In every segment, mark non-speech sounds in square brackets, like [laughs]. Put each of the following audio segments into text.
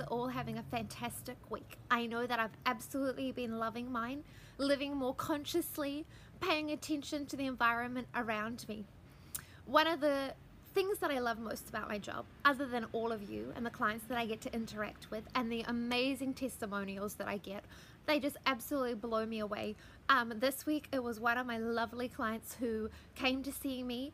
are all having a fantastic week. I know that I've absolutely been loving mine, living more consciously, paying attention to the environment around me. One of the things that I love most about my job, other than all of you and the clients that I get to interact with and the amazing testimonials that I get, they just absolutely blow me away. Um, this week it was one of my lovely clients who came to see me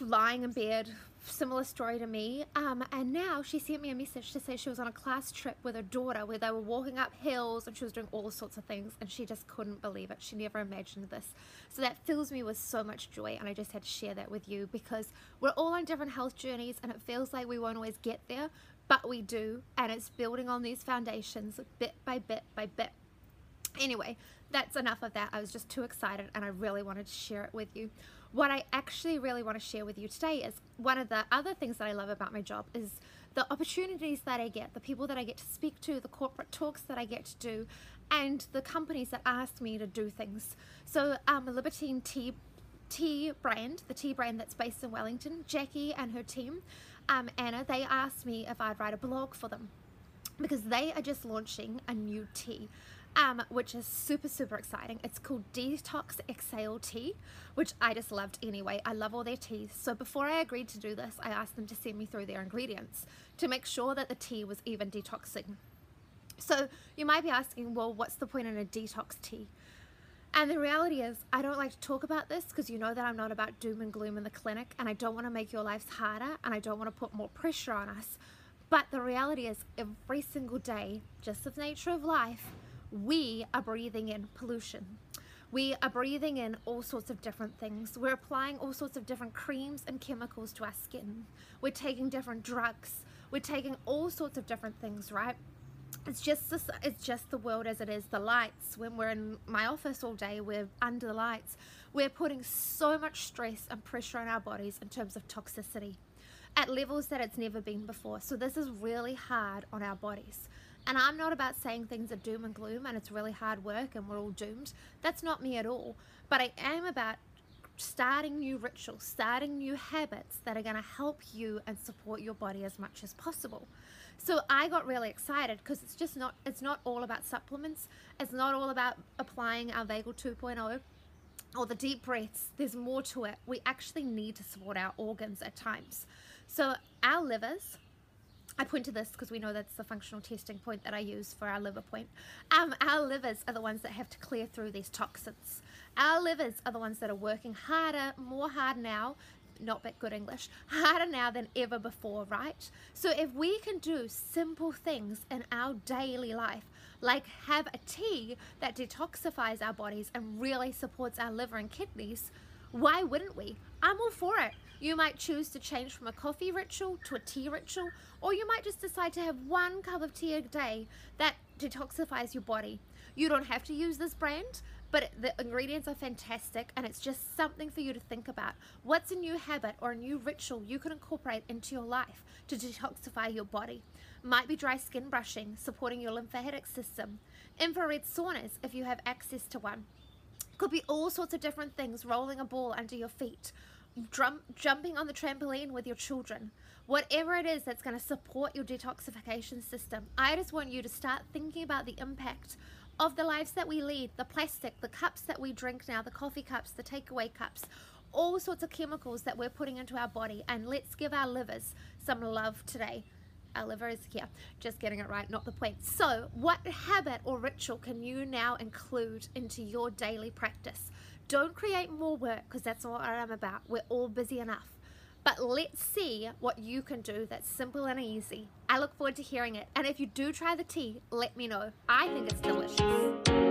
lying in bed similar story to me. Um, and now she sent me a message to say she was on a class trip with her daughter where they were walking up hills and she was doing all sorts of things and she just couldn't believe it. She never imagined this. So that fills me with so much joy and I just had to share that with you because we're all on different health journeys and it feels like we won't always get there but we do. And it's building on these foundations bit by bit by bit anyway that's enough of that. I was just too excited and I really wanted to share it with you. What I actually really want to share with you today is one of the other things that I love about my job is the opportunities that I get, the people that I get to speak to, the corporate talks that I get to do, and the companies that ask me to do things. So um, Libertine Tea tea brand, the tea brand that's based in Wellington, Jackie and her team, um, Anna, they asked me if I'd write a blog for them because they are just launching a new tea um, which is super, super exciting. It's called Detox Exhale Tea, which I just loved anyway. I love all their teas. So before I agreed to do this, I asked them to send me through their ingredients to make sure that the tea was even detoxing. So you might be asking, well, what's the point in a detox tea? And the reality is, I don't like to talk about this because you know that I'm not about doom and gloom in the clinic and I don't want to make your lives harder and I don't want to put more pressure on us. But the reality is, every single day, just the nature of life, we are breathing in pollution. We are breathing in all sorts of different things. We're applying all sorts of different creams and chemicals to our skin. We're taking different drugs. We're taking all sorts of different things, right? It's just this, it's just the world as it is. The lights, when we're in my office all day, we're under the lights. We're putting so much stress and pressure on our bodies in terms of toxicity at levels that it's never been before. So this is really hard on our bodies. And I'm not about saying things are doom and gloom and it's really hard work and we're all doomed. That's not me at all. But I am about starting new rituals, starting new habits that are going to help you and support your body as much as possible. So I got really excited because it's just not it's not all about supplements. It's not all about applying our Vagal 2.0 or the deep breaths. There's more to it. We actually need to support our organs at times. So our livers I point to this because we know that's the functional testing point that I use for our liver point. Um, our livers are the ones that have to clear through these toxins. Our livers are the ones that are working harder, more hard now, not that good English, [laughs] harder now than ever before, right? So if we can do simple things in our daily life, like have a tea that detoxifies our bodies and really supports our liver and kidneys, why wouldn't we? I'm all for it. You might choose to change from a coffee ritual to a tea ritual, or you might just decide to have one cup of tea a day that detoxifies your body. You don't have to use this brand, but the ingredients are fantastic and it's just something for you to think about. What's a new habit or a new ritual you can incorporate into your life to detoxify your body? Might be dry skin brushing, supporting your lymphatic system, infrared saunas if you have access to one. Could be all sorts of different things, rolling a ball under your feet, drum, jumping on the trampoline with your children, whatever it is that's going to support your detoxification system. I just want you to start thinking about the impact of the lives that we lead, the plastic, the cups that we drink now, the coffee cups, the takeaway cups, all sorts of chemicals that we're putting into our body. And let's give our livers some love today. Liver is here, just getting it right, not the point. So, what habit or ritual can you now include into your daily practice? Don't create more work because that's what I'm about. We're all busy enough. But let's see what you can do that's simple and easy. I look forward to hearing it. And if you do try the tea, let me know. I think it's delicious.